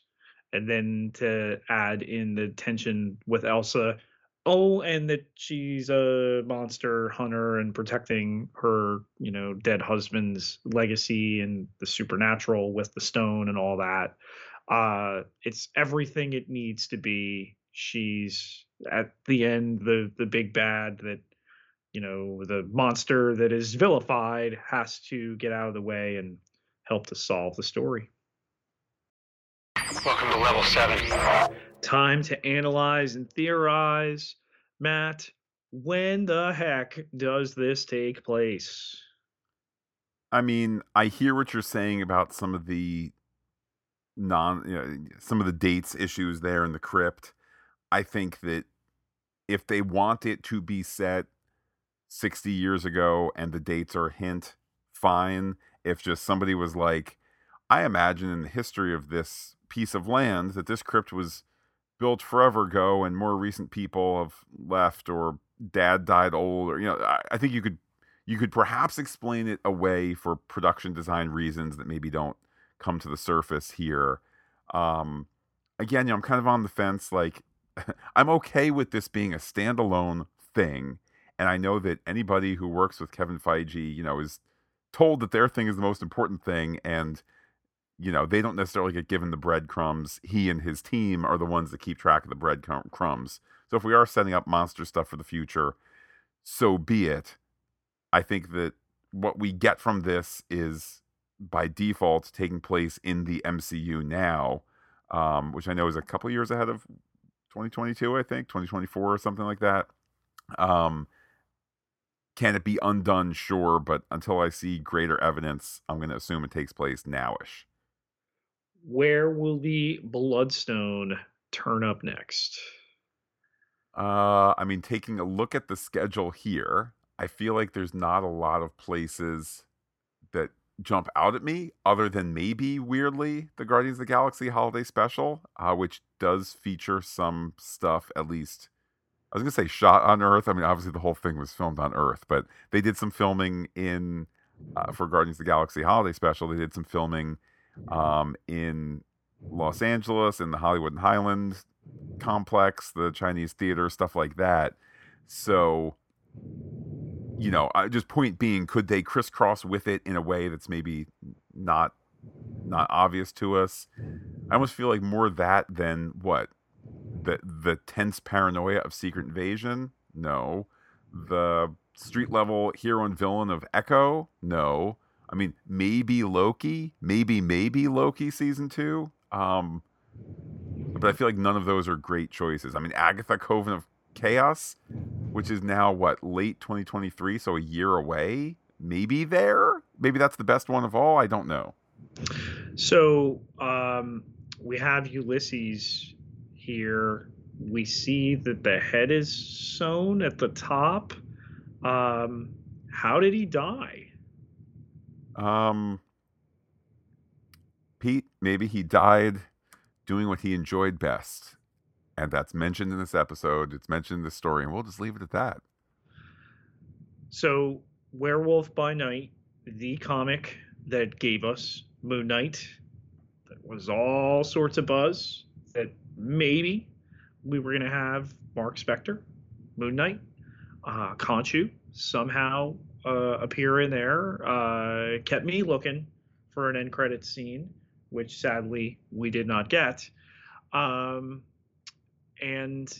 and then to add in the tension with Elsa Oh, and that she's a monster hunter and protecting her, you know, dead husband's legacy and the supernatural with the stone and all that. Uh, it's everything it needs to be. She's at the end, the the big bad that you know the monster that is vilified has to get out of the way and help to solve the story. Welcome to level seven. Time to analyze and theorize. Matt, when the heck does this take place? I mean, I hear what you're saying about some of the non, you know, some of the dates issues there in the crypt. I think that if they want it to be set 60 years ago and the dates are a hint, fine. If just somebody was like, I imagine in the history of this piece of land that this crypt was built forever ago and more recent people have left or dad died old or you know I, I think you could you could perhaps explain it away for production design reasons that maybe don't come to the surface here. Um again you know, i'm kind of on the fence like i'm okay with this being a standalone thing and i know that anybody who works with kevin feige you know is told that their thing is the most important thing and you know they don't necessarily get given the breadcrumbs. He and his team are the ones that keep track of the breadcrumbs. So if we are setting up monster stuff for the future so be it. I think that what we get from this is by default taking place in the mcu now um, which i know is a couple years ahead of 2022 i think 2024 or something like that. Um, can it be undone? Sure but until i see greater evidence i'm going to assume it takes place nowish where will the Bloodstone turn up next? Uh, I mean, taking a look at the schedule here, I feel like there's not a lot of places that jump out at me, other than maybe weirdly the Guardians of the Galaxy Holiday Special, uh, which does feature some stuff at least. I was gonna say shot on Earth. I mean, obviously the whole thing was filmed on Earth, but they did some filming in uh, for Guardians of the Galaxy Holiday Special. They did some filming um, in Los Angeles, in the Hollywood and Highland complex, the Chinese theater, stuff like that. So, you know, I, just point being, could they crisscross with it in a way that's maybe not not obvious to us? I almost feel like more that than what the the tense paranoia of Secret Invasion. No, the street level hero and villain of Echo. No, I mean, maybe Loki, maybe maybe Loki season two. Um, but I feel like none of those are great choices. I mean, Agatha Coven of Chaos, which is now what late 2023, so a year away. Maybe there. Maybe that's the best one of all. I don't know. So um, we have Ulysses here. We see that the head is sewn at the top. Um, how did he die? Um, Pete, maybe he died doing what he enjoyed best. And that's mentioned in this episode. It's mentioned in this story, and we'll just leave it at that. So, Werewolf by Night, the comic that gave us Moon Knight, that was all sorts of buzz, that maybe we were going to have Mark Spector, Moon Knight, uh, Khonshu somehow uh, appear in there uh, kept me looking for an end credit scene, which sadly we did not get. Um, and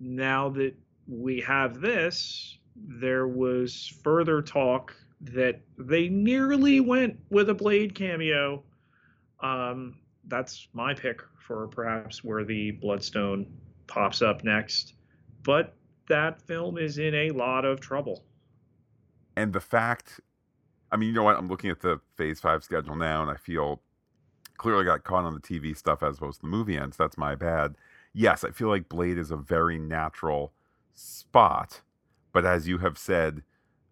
now that we have this, there was further talk that they nearly went with a Blade cameo. Um, that's my pick for perhaps where the Bloodstone pops up next. But that film is in a lot of trouble and the fact I mean, you know what? I'm looking at the phase five schedule now and I feel clearly got caught on the TV stuff as opposed to the movie ends. That's my bad. Yes, I feel like Blade is a very natural spot, but as you have said,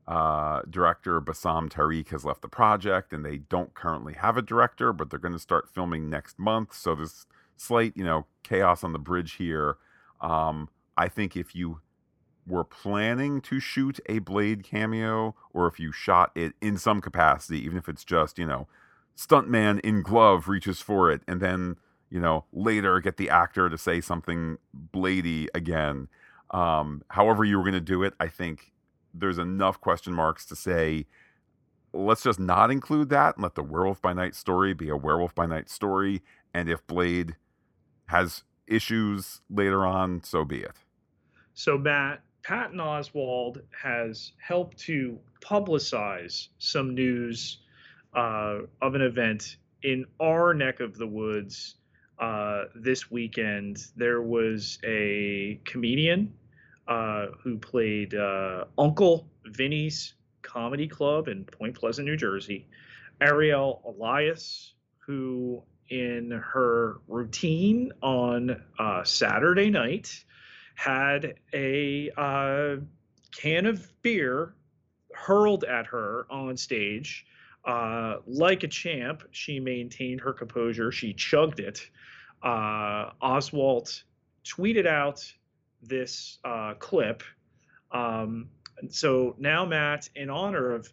uh, director Bassam Tariq has left the project and they don't currently have a director, but they're going to start filming next month. So there's slight, you know, chaos on the bridge here. Um, I think if you were planning to shoot a Blade cameo, or if you shot it in some capacity, even if it's just, you know, stuntman in glove reaches for it, and then, you know, later get the actor to say something Blady again. Um, however, you were going to do it, I think there's enough question marks to say, let's just not include that and let the Werewolf by Night story be a Werewolf by Night story. And if Blade has issues later on, so be it. So, Matt, Patton Oswalt has helped to publicize some news uh, of an event in our neck of the woods uh, this weekend. There was a comedian uh, who played uh, Uncle Vinny's Comedy Club in Point Pleasant, New Jersey. Ariel Elias, who in her routine on uh, Saturday night had a uh, can of beer hurled at her on stage. Uh, like a champ, she maintained her composure. She chugged it. Uh, Oswalt tweeted out this uh, clip. Um, so now, Matt, in honor of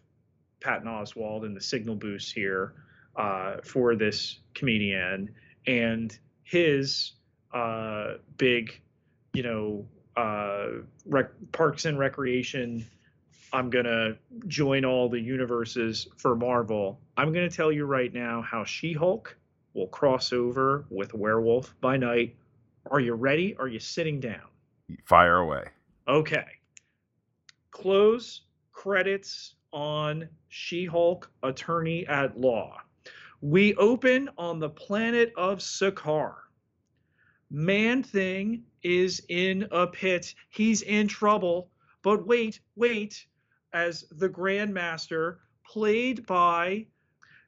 Patton Oswalt and the signal boost here uh, for this comedian and his uh, big, you know, uh, rec- Parks and Recreation. I'm going to join all the universes for Marvel. I'm going to tell you right now how She Hulk will cross over with Werewolf by Night. Are you ready? Are you sitting down? Fire away. Okay. Close credits on She Hulk Attorney at Law. We open on the planet of Sakaar. Man Thing is in a pit. He's in trouble. But wait, wait, as the Grandmaster, played by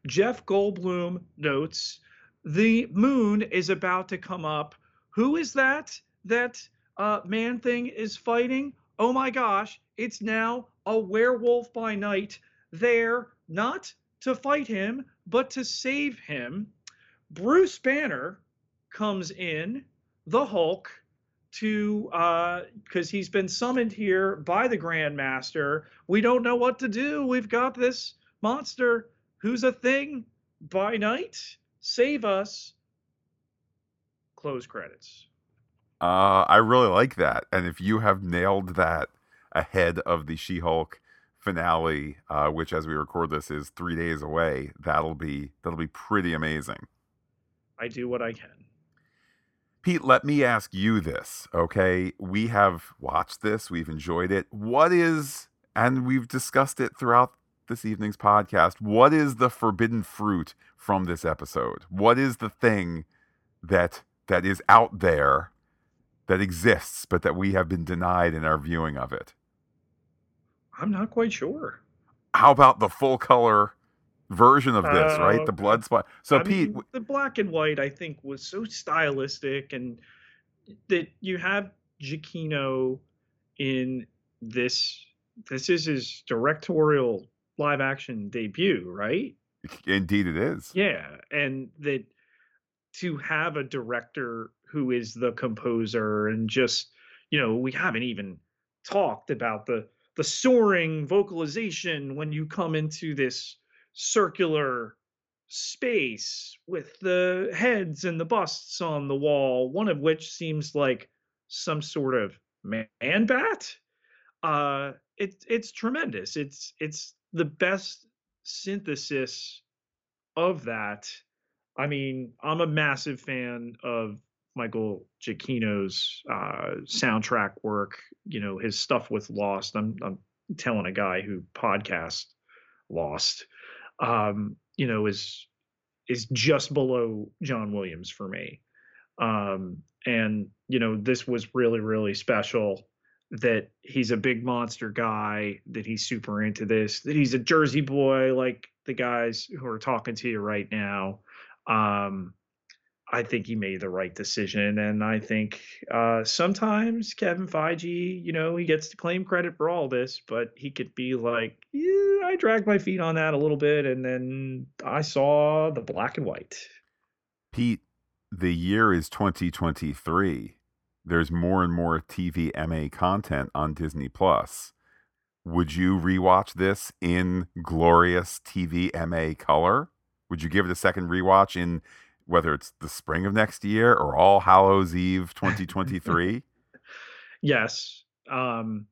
Jeff Goldblum, notes, the moon is about to come up. Who is that? That uh, Man Thing is fighting? Oh my gosh, it's now a werewolf by night there, not to fight him, but to save him. Bruce Banner comes in, the Hulk, to because uh, he's been summoned here by the Grandmaster. We don't know what to do. We've got this monster who's a thing by night. Save us. Close credits. Uh, I really like that. And if you have nailed that ahead of the She Hulk finale, uh, which as we record this is three days away, that'll be that'll be pretty amazing. I do what I can. Pete, let me ask you this, okay? We have watched this, we've enjoyed it. What is, and we've discussed it throughout this evening's podcast, what is the forbidden fruit from this episode? What is the thing that that is out there that exists, but that we have been denied in our viewing of it? I'm not quite sure. How about the full color version of this, uh, right? The blood spot. So I Pete, mean, the black and white, I think, was so stylistic, and that you have Giacchino in this. This is his directorial live action debut, right? Indeed, it is. Yeah, and that to have a director who is the composer and just you know we haven't even talked about the the soaring vocalization when you come into this circular space with the heads and the busts on the wall, one of which seems like some sort of man bat. Uh, it, it's tremendous. It's it's the best synthesis of that. I mean, I'm a massive fan of Michael Giacchino's uh, soundtrack work. You know, his stuff with Lost. I'm I'm telling a guy who podcast Lost. Um, you know, is is just below John Williams for me. Um, and you know, this was really really special that he's a big monster guy, that he's super into this, that he's a Jersey boy like the guys who are talking to you right now. Um, I think he made the right decision. And I think uh, sometimes Kevin Feige, you know, he gets to claim credit for all this, but he could be like, yeah, I dragged my feet on that a little bit. And then I saw the black and white. Pete, the year is 2023. There's more and more TV MA content on Disney Plus. Would you rewatch this in glorious TV MA color? Would you give it a second rewatch in whether it's the spring of next year or All Hallows Eve 2023? yes. Um,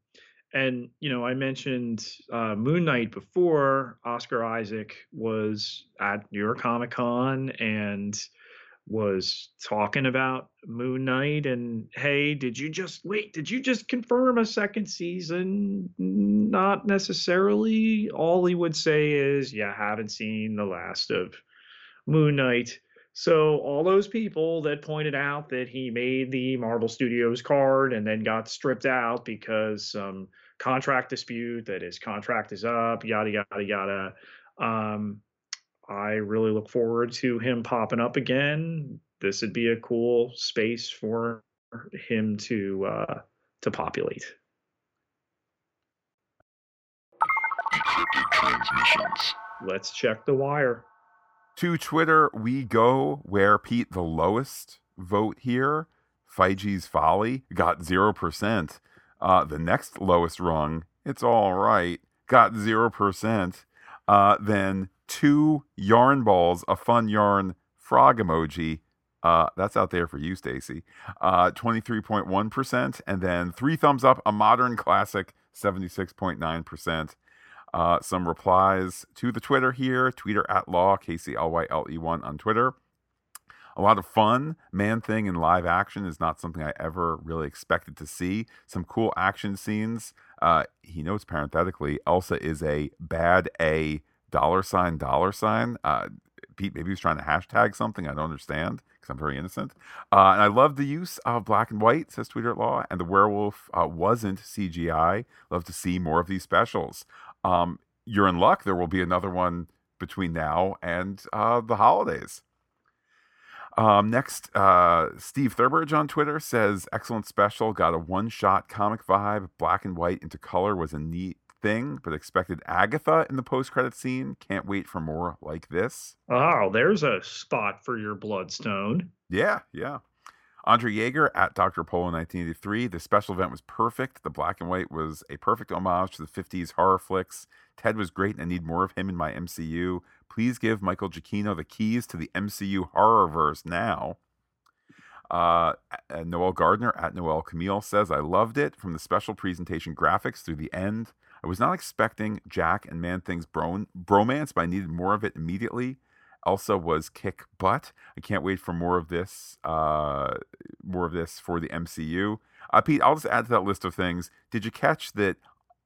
and you know, I mentioned uh, Moon Knight before. Oscar Isaac was at New York Comic Con, and was talking about Moon Knight and hey, did you just wait? Did you just confirm a second season? Not necessarily. All he would say is, yeah, haven't seen the last of Moon Knight. So all those people that pointed out that he made the Marvel Studios card and then got stripped out because some contract dispute that his contract is up, yada yada yada. Um, I really look forward to him popping up again. This would be a cool space for him to uh, to populate. Decrypted transmissions. Let's check the wire. To Twitter we go, where Pete, the lowest vote here, Feige's Folly, got 0%. Uh, the next lowest rung, It's All Right, got 0%. Uh, then two yarn balls, a fun yarn frog emoji. Uh, that's out there for you, Stacy. Uh, 23.1%. And then three thumbs up, a modern classic, 76.9%. Uh, some replies to the Twitter here. Twitter at law, KCLYLE1 on Twitter. A lot of fun. Man Thing in live action is not something I ever really expected to see. Some cool action scenes. Uh, he notes parenthetically, Elsa is a bad A dollar sign, dollar sign. Uh, Pete, maybe he's trying to hashtag something. I don't understand because I'm very innocent. Uh, and I love the use of black and white, says Twitter at Law. And the werewolf uh, wasn't CGI. Love to see more of these specials um, you're in luck. There will be another one between now and uh, the holidays. Um, next, uh, Steve Thurbridge on Twitter says, excellent special, got a one shot comic vibe. Black and white into color was a neat thing, but expected Agatha in the post credit scene. Can't wait for more like this. Oh, there's a spot for your Bloodstone. Yeah, yeah. Andre Yeager at Dr. Polo 1983. The special event was perfect. The black and white was a perfect homage to the 50s horror flicks. Ted was great and I need more of him in my MCU. Please give Michael Giacchino the keys to the MCU horrorverse now. Uh, Noel Gardner at Noel Camille says, I loved it from the special presentation graphics through the end. I was not expecting Jack and Man Thing's bro- bromance, but I needed more of it immediately. Elsa was kick butt. I can't wait for more of this. Uh, more of this for the MCU. Uh, Pete, I'll just add to that list of things. Did you catch that?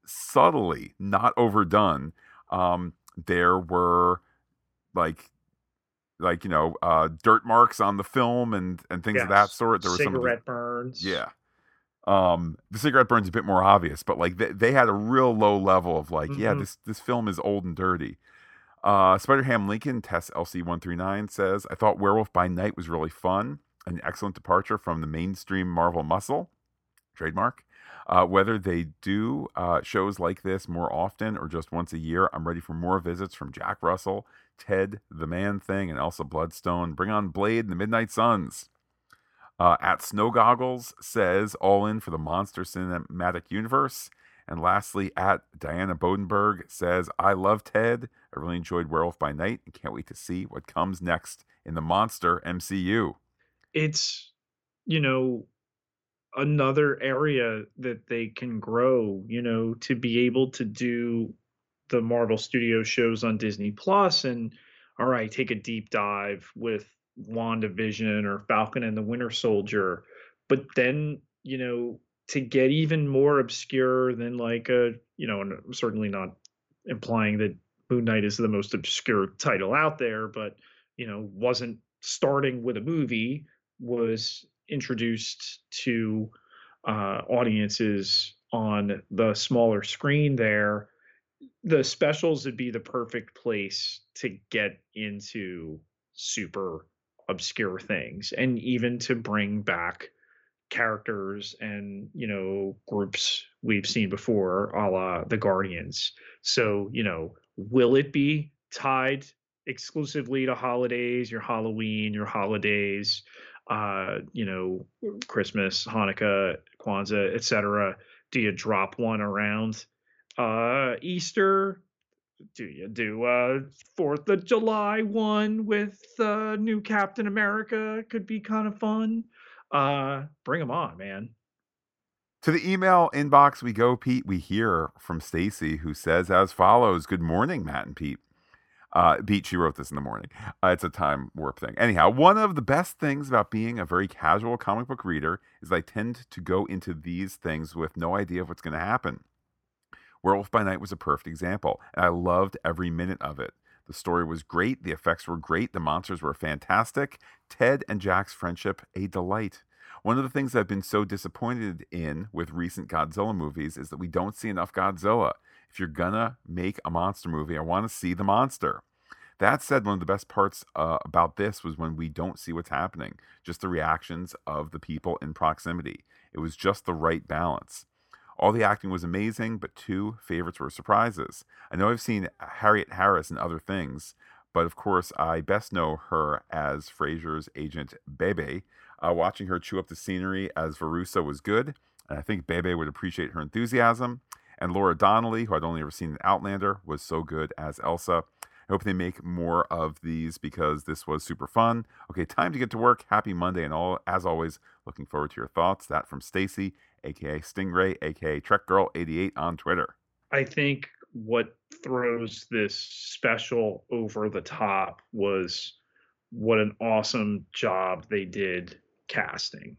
Subtly, not overdone. Um, there were like like you know uh, dirt marks on the film and and things yes. of that sort. There were cigarette some burns. Yeah. Um, the cigarette burns a bit more obvious, but like they, they had a real low level of like, mm-hmm. yeah, this this film is old and dirty. Uh, Spider Ham Lincoln, Tess LC139 says, I thought Werewolf by Night was really fun. An excellent departure from the mainstream Marvel muscle. Trademark. Uh, whether they do uh, shows like this more often or just once a year, I'm ready for more visits from Jack Russell, Ted the Man Thing, and Elsa Bloodstone. Bring on Blade and the Midnight Suns. Uh, at Snow Goggles says, all in for the monster cinematic universe. And lastly, at Diana Bodenberg says, I love Ted. I really enjoyed Werewolf by Night and can't wait to see what comes next in the Monster MCU. It's, you know, another area that they can grow, you know, to be able to do the Marvel Studio shows on Disney Plus and all right, take a deep dive with WandaVision or Falcon and the Winter Soldier. But then, you know, to get even more obscure than like a you know, and certainly not implying that Moon Knight is the most obscure title out there, but you know, wasn't starting with a movie, was introduced to uh, audiences on the smaller screen there. The specials would be the perfect place to get into super obscure things and even to bring back characters and you know groups we've seen before a la the guardians. So you know will it be tied exclusively to holidays your halloween your holidays uh you know christmas hanukkah kwanzaa etc do you drop one around uh easter? Do you do a fourth of july one with uh new captain america? Could be kind of fun uh, bring them on, man. To the email inbox we go, Pete. We hear from Stacy, who says as follows: Good morning, Matt and Pete. Uh, Beat, she wrote this in the morning. Uh, it's a time warp thing. Anyhow, one of the best things about being a very casual comic book reader is I tend to go into these things with no idea of what's going to happen. Werewolf by Night was a perfect example, and I loved every minute of it. The story was great, the effects were great, the monsters were fantastic. Ted and Jack's friendship, a delight. One of the things I've been so disappointed in with recent Godzilla movies is that we don't see enough Godzilla. If you're gonna make a monster movie, I want to see the monster. That said, one of the best parts uh, about this was when we don't see what's happening, just the reactions of the people in proximity. It was just the right balance. All the acting was amazing, but two favorites were surprises. I know I've seen Harriet Harris in other things, but of course, I best know her as Frasier's agent Bebe. Uh, watching her chew up the scenery as Verussa was good, and I think Bebe would appreciate her enthusiasm. And Laura Donnelly, who I'd only ever seen in Outlander, was so good as Elsa. I hope they make more of these because this was super fun. Okay, time to get to work. Happy Monday, and all as always, looking forward to your thoughts. That from Stacy, aka Stingray, aka Trek Girl 88 on Twitter. I think what throws this special over the top was what an awesome job they did casting.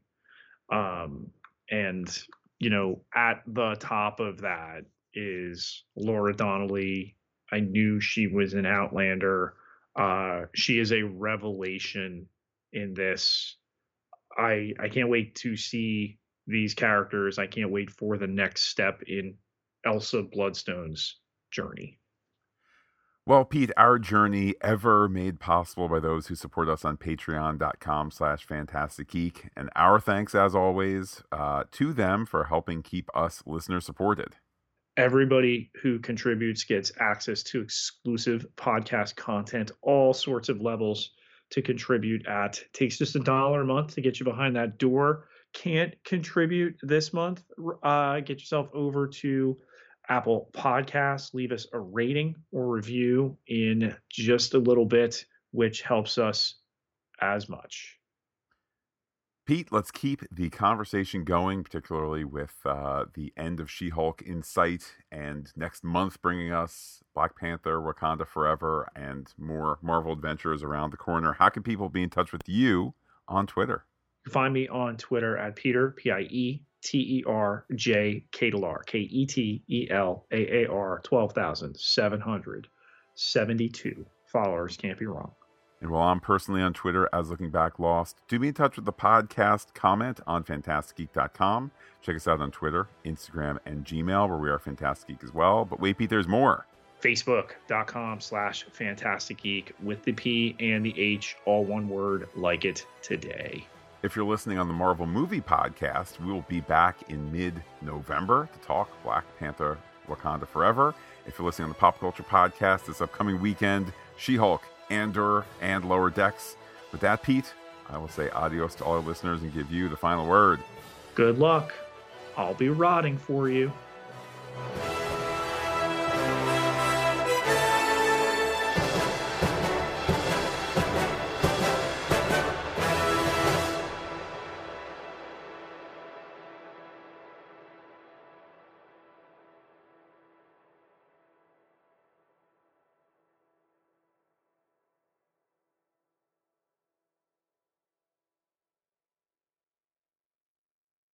Um, and you know, at the top of that is Laura Donnelly. I knew she was an Outlander. Uh, she is a revelation in this. I I can't wait to see these characters. I can't wait for the next step in Elsa Bloodstone's journey. Well, Pete, our journey ever made possible by those who support us on patreon.com slash Phantastic Geek. And our thanks, as always, uh, to them for helping keep us listener supported. Everybody who contributes gets access to exclusive podcast content, all sorts of levels to contribute at. Takes just a dollar a month to get you behind that door. Can't contribute this month? Uh, get yourself over to Apple Podcasts. Leave us a rating or review in just a little bit, which helps us as much. Pete, let's keep the conversation going, particularly with uh, the end of She Hulk in sight, and next month bringing us Black Panther, Wakanda Forever, and more Marvel adventures around the corner. How can people be in touch with you on Twitter? You can find me on Twitter at Pieter, P I E T E R J Ketelaar, K E T E L A A R, 12,772 followers. Can't be wrong. And while I'm personally on Twitter as Looking Back Lost, do be in touch with the podcast. Comment on phantasticgeek.com. Check us out on Twitter, Instagram, and Gmail, where we are Phantastic Geek as well. But wait, Pete, there's more. Facebook.com slash Phantastic Geek with the P and the H, all one word, like it today. If you're listening on the Marvel Movie Podcast, we will be back in mid November to talk Black Panther Wakanda Forever. If you're listening on the Pop Culture Podcast this upcoming weekend, She Hulk, Andor, and Lower Decks. With that, Pete, I will say adios to all our listeners and give you the final word. Good luck. I'll be rotting for you.